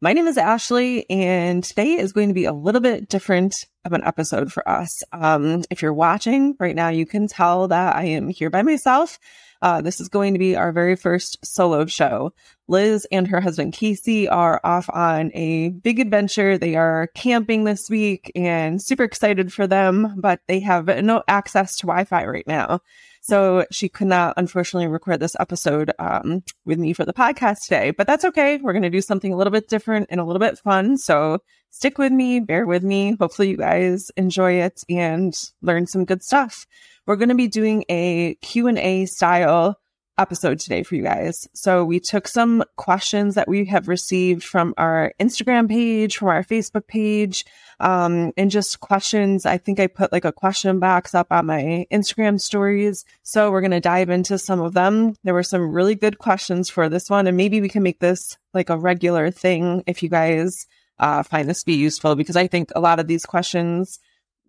My name is Ashley, and today is going to be a little bit different of an episode for us. Um, if you're watching right now, you can tell that I am here by myself. Uh, this is going to be our very first solo show. Liz and her husband Casey are off on a big adventure. They are camping this week and super excited for them, but they have no access to Wi Fi right now. So she could not, unfortunately, record this episode um, with me for the podcast today, but that's okay. We're going to do something a little bit different and a little bit fun. So stick with me, bear with me. Hopefully, you guys enjoy it and learn some good stuff. We're going to be doing a Q&A style episode today for you guys. So we took some questions that we have received from our Instagram page, from our Facebook page, um, and just questions. I think I put like a question box up on my Instagram stories. So we're going to dive into some of them. There were some really good questions for this one, and maybe we can make this like a regular thing if you guys uh, find this to be useful, because I think a lot of these questions,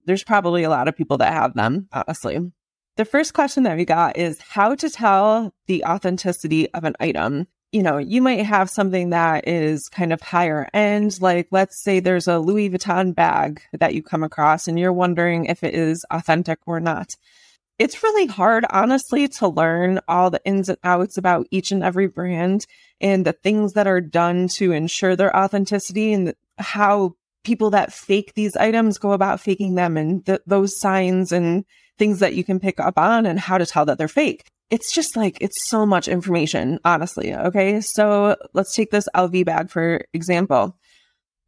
there's probably a lot of people that have them, honestly. The first question that we got is how to tell the authenticity of an item. You know, you might have something that is kind of higher end, like let's say there's a Louis Vuitton bag that you come across and you're wondering if it is authentic or not. It's really hard, honestly, to learn all the ins and outs about each and every brand and the things that are done to ensure their authenticity and how people that fake these items go about faking them and th- those signs and things that you can pick up on and how to tell that they're fake. It's just like, it's so much information, honestly. Okay. So let's take this LV bag for example.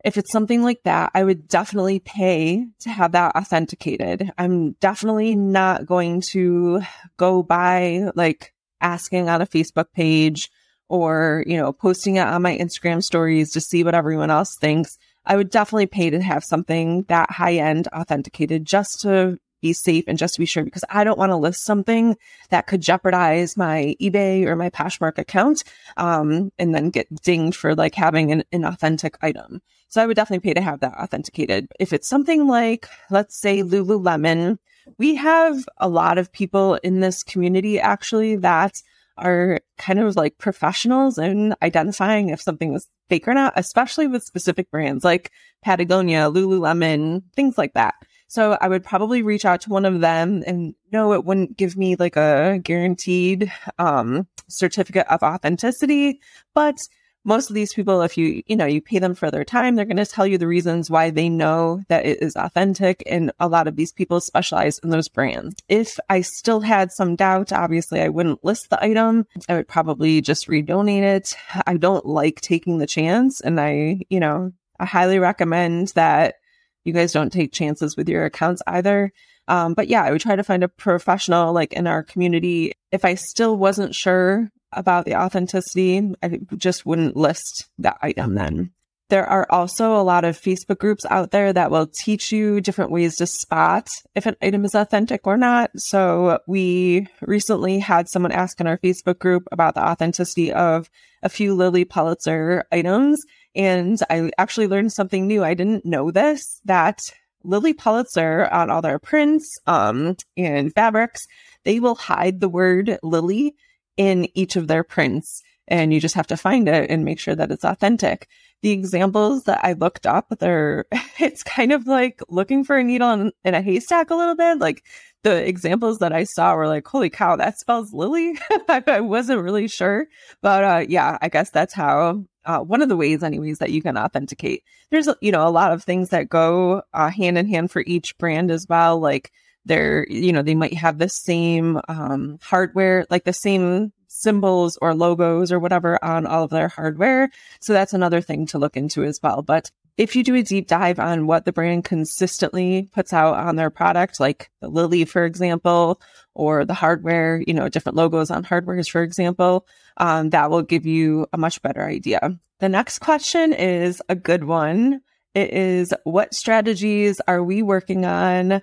If it's something like that, I would definitely pay to have that authenticated. I'm definitely not going to go by like asking on a Facebook page or, you know, posting it on my Instagram stories to see what everyone else thinks. I would definitely pay to have something that high end authenticated just to be safe and just to be sure because I don't want to list something that could jeopardize my eBay or my Poshmark account um, and then get dinged for like having an, an authentic item. So I would definitely pay to have that authenticated. If it's something like, let's say Lululemon, we have a lot of people in this community actually that are kind of like professionals in identifying if something is fake or not, especially with specific brands like Patagonia, Lululemon, things like that. So I would probably reach out to one of them and no, it wouldn't give me like a guaranteed um, certificate of authenticity. But most of these people, if you, you know, you pay them for their time, they're going to tell you the reasons why they know that it is authentic. And a lot of these people specialize in those brands. If I still had some doubt, obviously I wouldn't list the item. I would probably just redonate it. I don't like taking the chance and I, you know, I highly recommend that you guys don't take chances with your accounts either. Um, but yeah, I would try to find a professional like in our community. If I still wasn't sure about the authenticity, I just wouldn't list that item then. There are also a lot of Facebook groups out there that will teach you different ways to spot if an item is authentic or not. So we recently had someone ask in our Facebook group about the authenticity of a few Lilly Pulitzer items. And I actually learned something new. I didn't know this that Lilly Pulitzer on all their prints um, and fabrics, they will hide the word Lilly in each of their prints. And you just have to find it and make sure that it's authentic. The examples that I looked up, they're, it's kind of like looking for a needle in, in a haystack a little bit. Like the examples that I saw were like, holy cow, that spells Lilly. I wasn't really sure. But uh, yeah, I guess that's how uh, one of the ways, anyways, that you can authenticate. There's, you know, a lot of things that go uh, hand in hand for each brand as well. Like they're, you know, they might have the same um, hardware, like the same symbols or logos or whatever on all of their hardware. So that's another thing to look into as well. But if you do a deep dive on what the brand consistently puts out on their product, like the Lilly, for example, or the hardware, you know, different logos on hardwares, for example, um, that will give you a much better idea. The next question is a good one. It is what strategies are we working on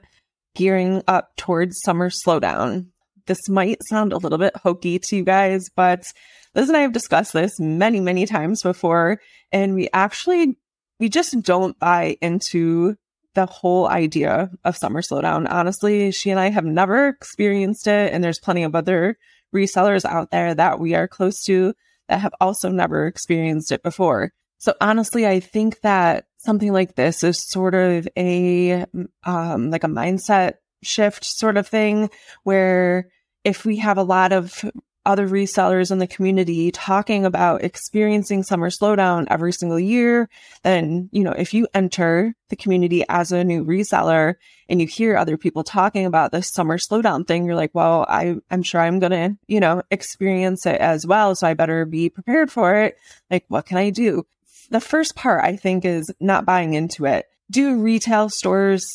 gearing up towards summer slowdown? This might sound a little bit hokey to you guys, but Liz and I have discussed this many, many times before, and we actually, we just don't buy into the whole idea of summer slowdown. Honestly, she and I have never experienced it, and there's plenty of other resellers out there that we are close to that have also never experienced it before. So honestly, I think that something like this is sort of a um, like a mindset shift sort of thing where if we have a lot of other resellers in the community talking about experiencing summer slowdown every single year, then, you know, if you enter the community as a new reseller and you hear other people talking about this summer slowdown thing, you're like, well, I, I'm sure I'm going to, you know, experience it as well. So I better be prepared for it. Like, what can I do? The first part I think is not buying into it. Do retail stores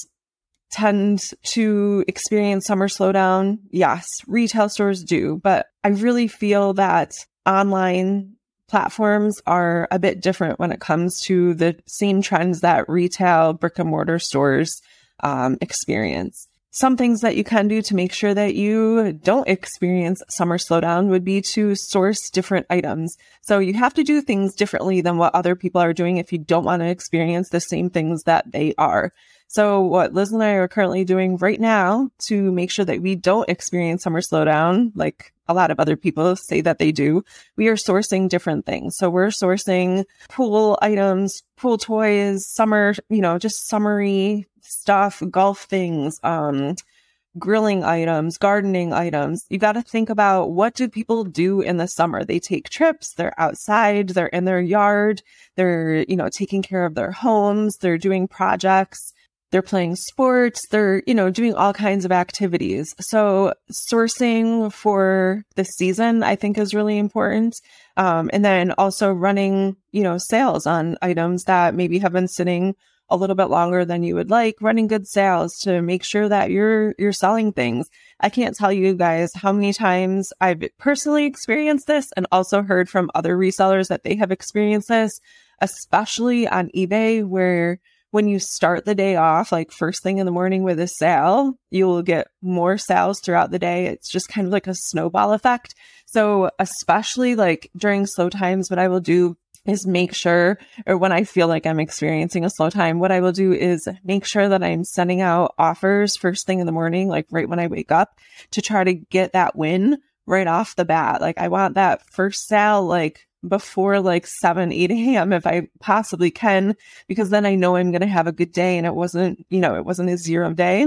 tend to experience summer slowdown? Yes, retail stores do, but I really feel that online platforms are a bit different when it comes to the same trends that retail brick and mortar stores um, experience. Some things that you can do to make sure that you don't experience summer slowdown would be to source different items. So you have to do things differently than what other people are doing if you don't want to experience the same things that they are. So what Liz and I are currently doing right now to make sure that we don't experience summer slowdown, like a lot of other people say that they do, we are sourcing different things. So we're sourcing pool items, pool toys, summer, you know, just summery stuff, golf things, um, grilling items, gardening items. You got to think about what do people do in the summer? They take trips, they're outside, they're in their yard, they're, you know, taking care of their homes, they're doing projects they're playing sports, they're, you know, doing all kinds of activities. So sourcing for the season, I think is really important. Um, and then also running, you know, sales on items that maybe have been sitting a little bit longer than you would like, running good sales to make sure that you're, you're selling things. I can't tell you guys how many times I've personally experienced this and also heard from other resellers that they have experienced this, especially on eBay where when you start the day off, like first thing in the morning with a sale, you will get more sales throughout the day. It's just kind of like a snowball effect. So, especially like during slow times, what I will do is make sure, or when I feel like I'm experiencing a slow time, what I will do is make sure that I'm sending out offers first thing in the morning, like right when I wake up to try to get that win right off the bat. Like I want that first sale, like before like 7, 8 a.m. if I possibly can, because then I know I'm going to have a good day and it wasn't, you know, it wasn't a zero day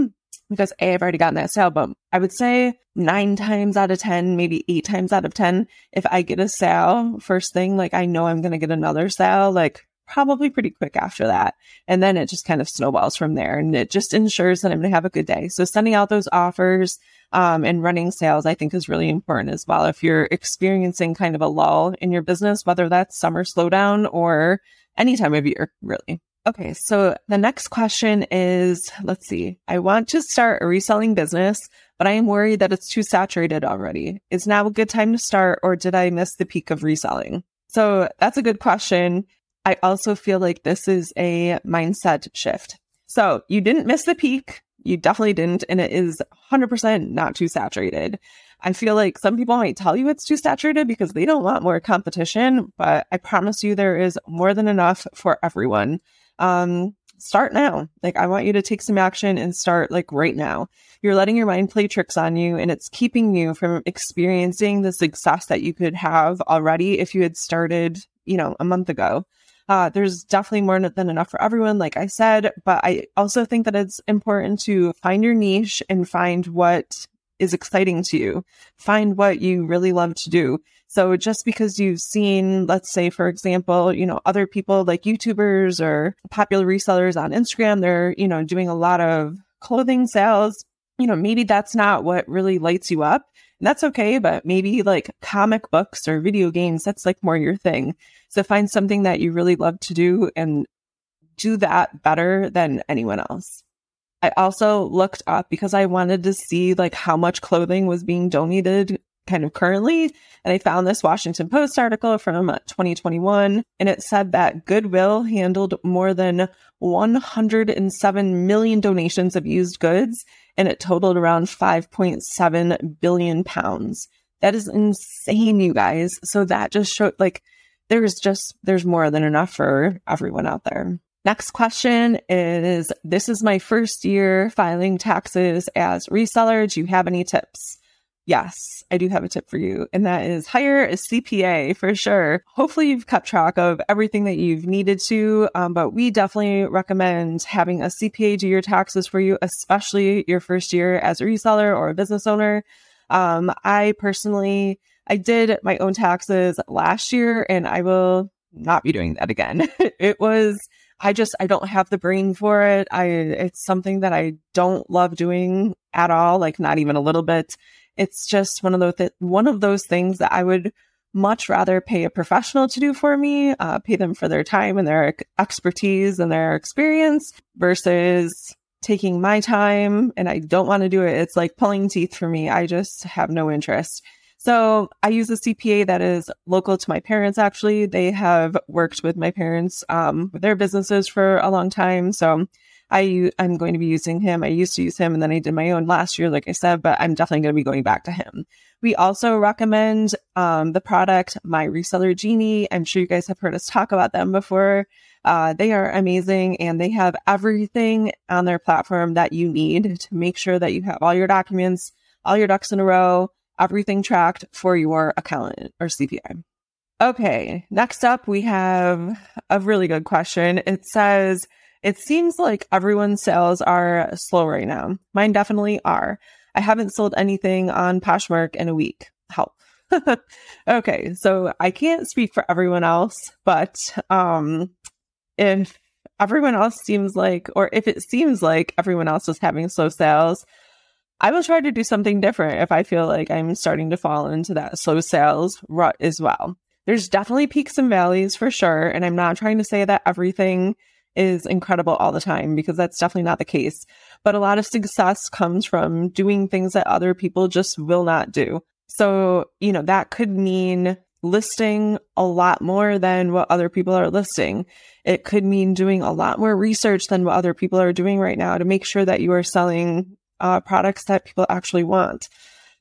because A, I've already gotten that sale, but I would say nine times out of 10, maybe eight times out of 10, if I get a sale first thing, like I know I'm going to get another sale, like probably pretty quick after that. And then it just kind of snowballs from there and it just ensures that I'm going to have a good day. So sending out those offers, um, and running sales, I think is really important as well. If you're experiencing kind of a lull in your business, whether that's summer slowdown or any time of year, really. Okay. So the next question is, let's see. I want to start a reselling business, but I am worried that it's too saturated already. Is now a good time to start or did I miss the peak of reselling? So that's a good question. I also feel like this is a mindset shift. So you didn't miss the peak. You definitely didn't. And it is 100% not too saturated. I feel like some people might tell you it's too saturated because they don't want more competition, but I promise you there is more than enough for everyone. Um, start now. Like, I want you to take some action and start like right now. You're letting your mind play tricks on you and it's keeping you from experiencing the success that you could have already if you had started, you know, a month ago. Uh, there's definitely more than enough for everyone, like I said, but I also think that it's important to find your niche and find what is exciting to you. Find what you really love to do. So just because you've seen, let's say, for example, you know, other people like YouTubers or popular resellers on Instagram, they're, you know, doing a lot of clothing sales, you know, maybe that's not what really lights you up. And that's okay, but maybe like comic books or video games, that's like more your thing. So find something that you really love to do and do that better than anyone else. I also looked up because I wanted to see like how much clothing was being donated kind of currently. And I found this Washington Post article from 2021, and it said that Goodwill handled more than 107 million donations of used goods, and it totaled around 5.7 billion pounds. That is insane, you guys. So that just showed like there's just, there's more than enough for everyone out there. Next question is This is my first year filing taxes as reseller. Do you have any tips? Yes, I do have a tip for you, and that is hire a CPA for sure. Hopefully, you've kept track of everything that you've needed to, um, but we definitely recommend having a CPA do your taxes for you, especially your first year as a reseller or a business owner. Um, I personally, I did my own taxes last year, and I will not be doing that again. it was I just I don't have the brain for it. I it's something that I don't love doing at all, like not even a little bit. It's just one of those th- one of those things that I would much rather pay a professional to do for me, uh, pay them for their time and their expertise and their experience versus taking my time and I don't want to do it. It's like pulling teeth for me. I just have no interest. So I use a CPA that is local to my parents. Actually, they have worked with my parents um, with their businesses for a long time. So I I'm going to be using him. I used to use him, and then I did my own last year, like I said. But I'm definitely going to be going back to him. We also recommend um, the product My Reseller Genie. I'm sure you guys have heard us talk about them before. Uh, they are amazing and they have everything on their platform that you need to make sure that you have all your documents, all your ducks in a row, everything tracked for your accountant or CPA. Okay, next up, we have a really good question. It says, It seems like everyone's sales are slow right now. Mine definitely are. I haven't sold anything on Poshmark in a week. Help. okay, so I can't speak for everyone else, but um, if everyone else seems like, or if it seems like everyone else is having slow sales, I will try to do something different if I feel like I'm starting to fall into that slow sales rut as well. There's definitely peaks and valleys for sure. And I'm not trying to say that everything is incredible all the time because that's definitely not the case. But a lot of success comes from doing things that other people just will not do. So, you know, that could mean listing a lot more than what other people are listing. It could mean doing a lot more research than what other people are doing right now to make sure that you are selling uh, products that people actually want.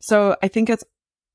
So I think it's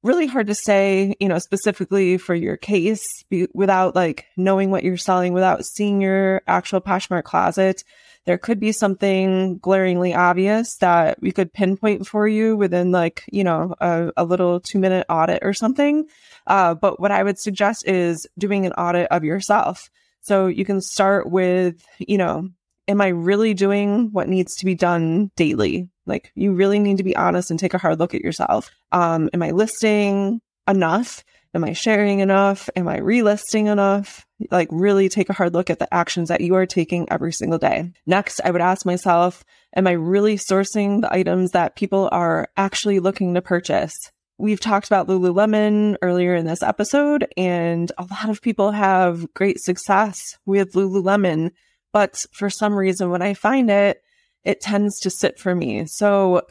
really hard to say, you know, specifically for your case be, without like knowing what you're selling, without seeing your actual Poshmark closet. There could be something glaringly obvious that we could pinpoint for you within like, you know, a, a little two minute audit or something. Uh, but what I would suggest is doing an audit of yourself. So you can start with, you know, am I really doing what needs to be done daily? Like you really need to be honest and take a hard look at yourself. Um, am I listing enough? Am I sharing enough? Am I relisting enough? Like really take a hard look at the actions that you are taking every single day. Next, I would ask myself, am I really sourcing the items that people are actually looking to purchase? We've talked about Lululemon earlier in this episode, and a lot of people have great success with Lululemon. But for some reason, when I find it, it tends to sit for me. So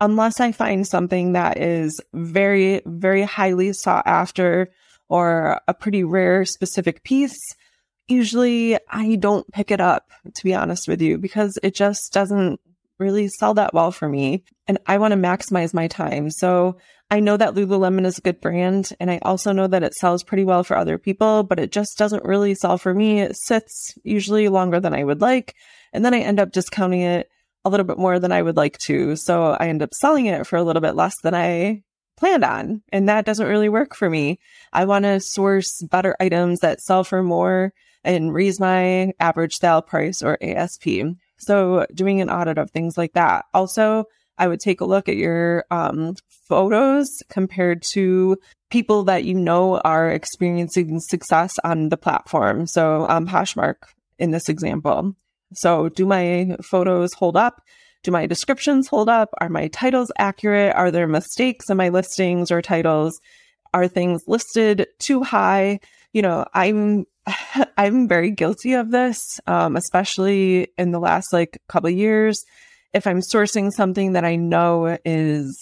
unless I find something that is very, very highly sought after or a pretty rare specific piece, usually I don't pick it up, to be honest with you, because it just doesn't really sell that well for me. And I want to maximize my time. So I know that Lululemon is a good brand. And I also know that it sells pretty well for other people, but it just doesn't really sell for me. It sits usually longer than I would like. And then I end up discounting it a little bit more than I would like to. So I end up selling it for a little bit less than I planned on. And that doesn't really work for me. I want to source better items that sell for more and raise my average sale price or ASP. So doing an audit of things like that. Also, I would take a look at your um, photos compared to people that you know are experiencing success on the platform. So um, Poshmark in this example. So do my photos hold up? Do my descriptions hold up? Are my titles accurate? Are there mistakes in my listings or titles? Are things listed too high? You know, I'm I'm very guilty of this, um, especially in the last like couple years. If I'm sourcing something that I know is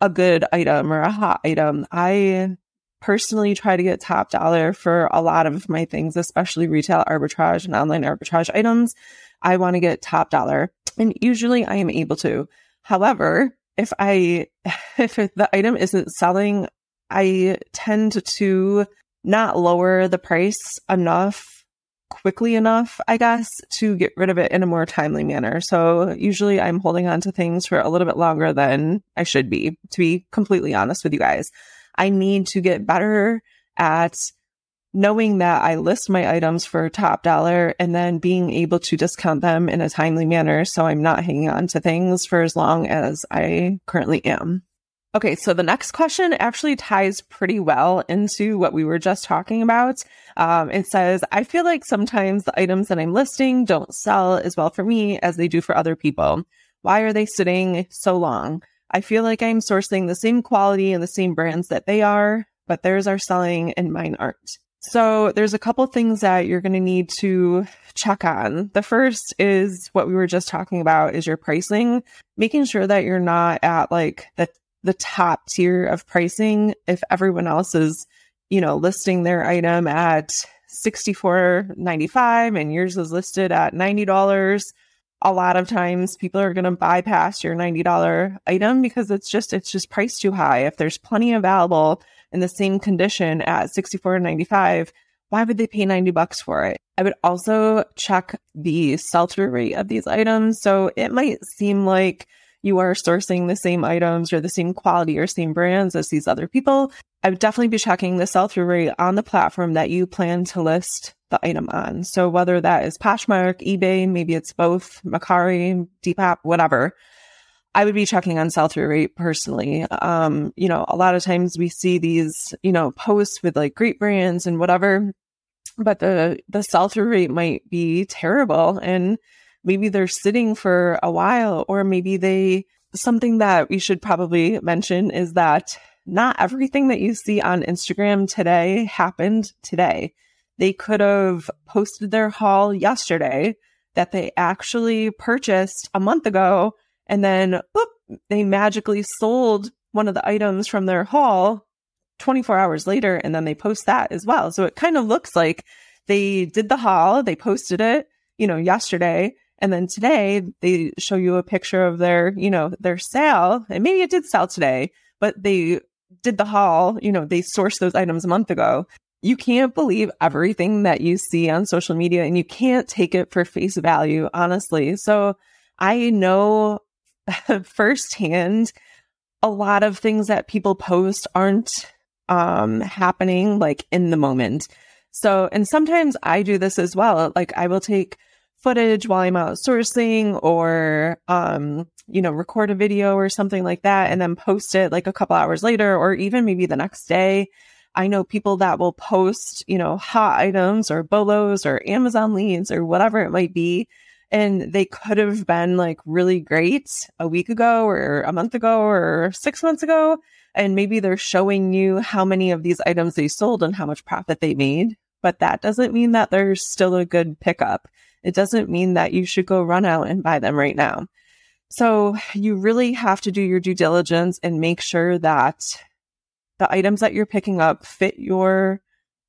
a good item or a hot item. I personally try to get top dollar for a lot of my things, especially retail arbitrage and online arbitrage items. I want to get top dollar and usually I am able to. However, if I, if the item isn't selling, I tend to not lower the price enough quickly enough, I guess, to get rid of it in a more timely manner. So usually I'm holding on to things for a little bit longer than I should be, to be completely honest with you guys. I need to get better at knowing that I list my items for top dollar and then being able to discount them in a timely manner. So I'm not hanging on to things for as long as I currently am. Okay, so the next question actually ties pretty well into what we were just talking about. Um, it says, I feel like sometimes the items that I'm listing don't sell as well for me as they do for other people. Why are they sitting so long? I feel like I'm sourcing the same quality and the same brands that they are, but theirs are selling and mine aren't. So there's a couple things that you're going to need to check on. The first is what we were just talking about is your pricing, making sure that you're not at like the the top tier of pricing if everyone else is, you know, listing their item at $64.95 and yours is listed at $90. A lot of times people are going to bypass your $90 item because it's just it's just priced too high. If there's plenty available in the same condition at $64.95, why would they pay 90 bucks for it? I would also check the sell-through rate of these items. So it might seem like you are sourcing the same items or the same quality or same brands as these other people, I would definitely be checking the sell through rate on the platform that you plan to list the item on. So whether that is Poshmark, eBay, maybe it's both, Mercari, Depop, whatever. I would be checking on sell through rate personally. Um, you know, a lot of times we see these, you know, posts with like great brands and whatever, but the the sell through rate might be terrible and maybe they're sitting for a while or maybe they something that we should probably mention is that not everything that you see on Instagram today happened today. They could have posted their haul yesterday that they actually purchased a month ago and then boop, they magically sold one of the items from their haul 24 hours later and then they post that as well. So it kind of looks like they did the haul, they posted it, you know, yesterday and then today they show you a picture of their, you know, their sale. And maybe it did sell today, but they did the haul, you know, they sourced those items a month ago. You can't believe everything that you see on social media and you can't take it for face value, honestly. So I know firsthand a lot of things that people post aren't um happening like in the moment. So, and sometimes I do this as well. Like I will take footage while I'm outsourcing or, um, you know, record a video or something like that and then post it like a couple hours later or even maybe the next day. I know people that will post, you know, hot items or bolos or Amazon leads or whatever it might be. And they could have been like really great a week ago or a month ago or six months ago. And maybe they're showing you how many of these items they sold and how much profit they made. But that doesn't mean that there's still a good pickup it doesn't mean that you should go run out and buy them right now. So you really have to do your due diligence and make sure that the items that you're picking up fit your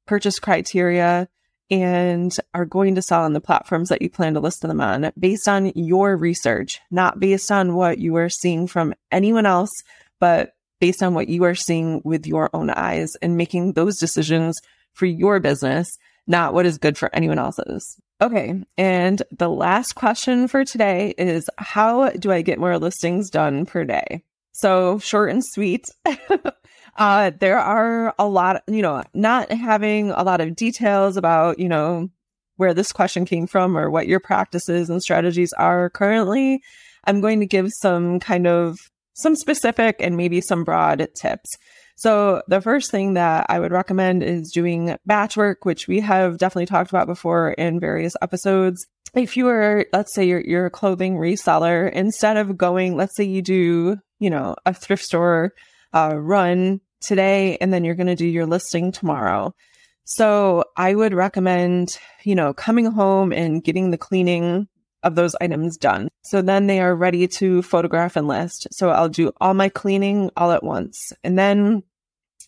purchase criteria and are going to sell on the platforms that you plan to list them on based on your research, not based on what you are seeing from anyone else, but based on what you are seeing with your own eyes and making those decisions for your business, not what is good for anyone else's. Okay. And the last question for today is how do I get more listings done per day? So short and sweet. uh, there are a lot, you know, not having a lot of details about, you know, where this question came from or what your practices and strategies are currently. I'm going to give some kind of some specific and maybe some broad tips. So the first thing that I would recommend is doing batch work, which we have definitely talked about before in various episodes. If you are, let's say you're, you're a clothing reseller, instead of going, let's say you do, you know, a thrift store uh, run today and then you're going to do your listing tomorrow. So I would recommend, you know, coming home and getting the cleaning of those items done. So then they are ready to photograph and list. So I'll do all my cleaning all at once. And then,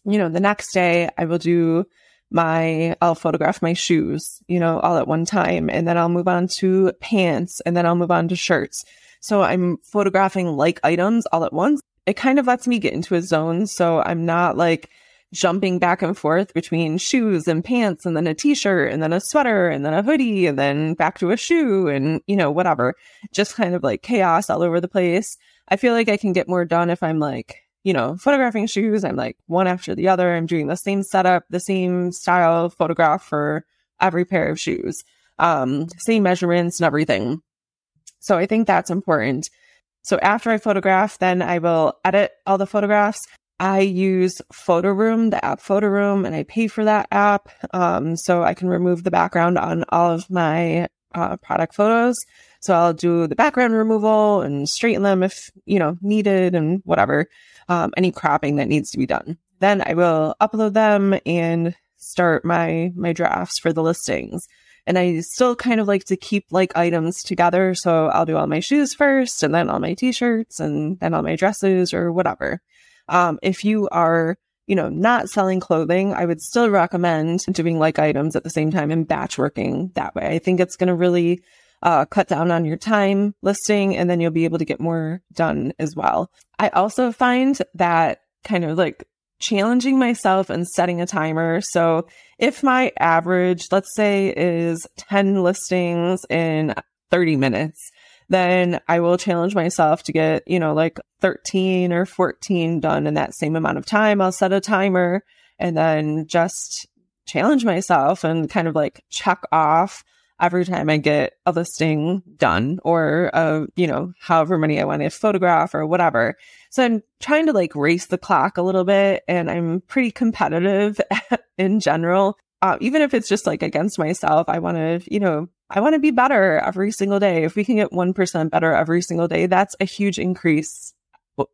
you know, the next day I will do my, I'll photograph my shoes, you know, all at one time. And then I'll move on to pants and then I'll move on to shirts. So I'm photographing like items all at once. It kind of lets me get into a zone. So I'm not like, jumping back and forth between shoes and pants and then a t-shirt and then a sweater and then a hoodie and then back to a shoe and you know whatever. Just kind of like chaos all over the place. I feel like i can get more done if i'm like you know photographing shoes. I'm like one after the other. I'm doing the same setup the same style photograph for every pair of shoes. Um same measurements and everything. So i think that's important. So after I photograph, then I will edit all the photographs. I use Photoroom, the app Photoroom, and I pay for that app. Um, so I can remove the background on all of my uh, product photos. So I'll do the background removal and straighten them if, you know, needed and whatever, um, any cropping that needs to be done. Then I will upload them and start my, my drafts for the listings. And I still kind of like to keep like items together. So I'll do all my shoes first and then all my t-shirts and then all my dresses or whatever. Um, if you are, you know, not selling clothing, I would still recommend doing like items at the same time and batch working that way. I think it's going to really uh, cut down on your time listing and then you'll be able to get more done as well. I also find that kind of like challenging myself and setting a timer. So if my average, let's say is 10 listings in 30 minutes, then I will challenge myself to get, you know, like 13 or 14 done in that same amount of time. I'll set a timer and then just challenge myself and kind of like check off every time I get a listing done or, uh, you know, however many I want to photograph or whatever. So I'm trying to like race the clock a little bit and I'm pretty competitive in general. Uh, even if it's just like against myself, I want to, you know, I want to be better every single day. If we can get 1% better every single day, that's a huge increase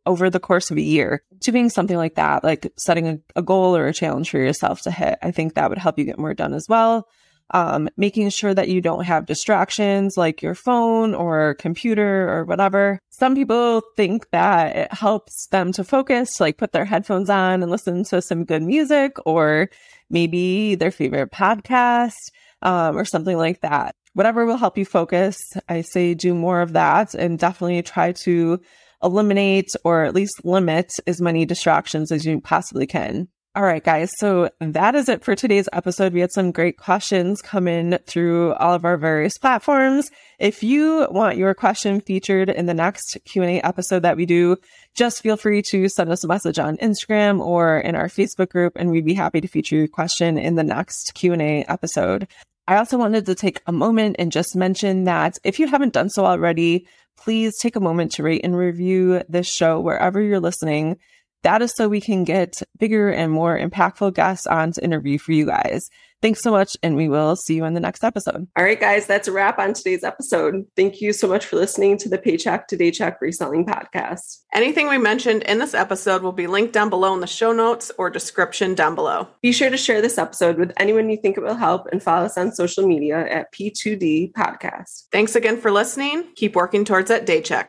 over the course of a year. Doing something like that, like setting a, a, goal or a challenge for yourself to hit, I think that would help you get more done as well. Um, making sure that you don't have distractions like your phone or computer or whatever. Some people think that it helps them to focus, like put their headphones on and listen to some good music or maybe their favorite podcast um, or something like that whatever will help you focus. I say do more of that and definitely try to eliminate or at least limit as many distractions as you possibly can. All right, guys. So that is it for today's episode. We had some great questions come in through all of our various platforms. If you want your question featured in the next Q&A episode that we do, just feel free to send us a message on Instagram or in our Facebook group, and we'd be happy to feature your question in the next Q&A episode. I also wanted to take a moment and just mention that if you haven't done so already, please take a moment to rate and review this show wherever you're listening. That is so we can get bigger and more impactful guests on to interview for you guys. Thanks so much, and we will see you in the next episode. All right, guys, that's a wrap on today's episode. Thank you so much for listening to the Paycheck to Daycheck Reselling Podcast. Anything we mentioned in this episode will be linked down below in the show notes or description down below. Be sure to share this episode with anyone you think it will help and follow us on social media at P2D Podcast. Thanks again for listening. Keep working towards that daycheck.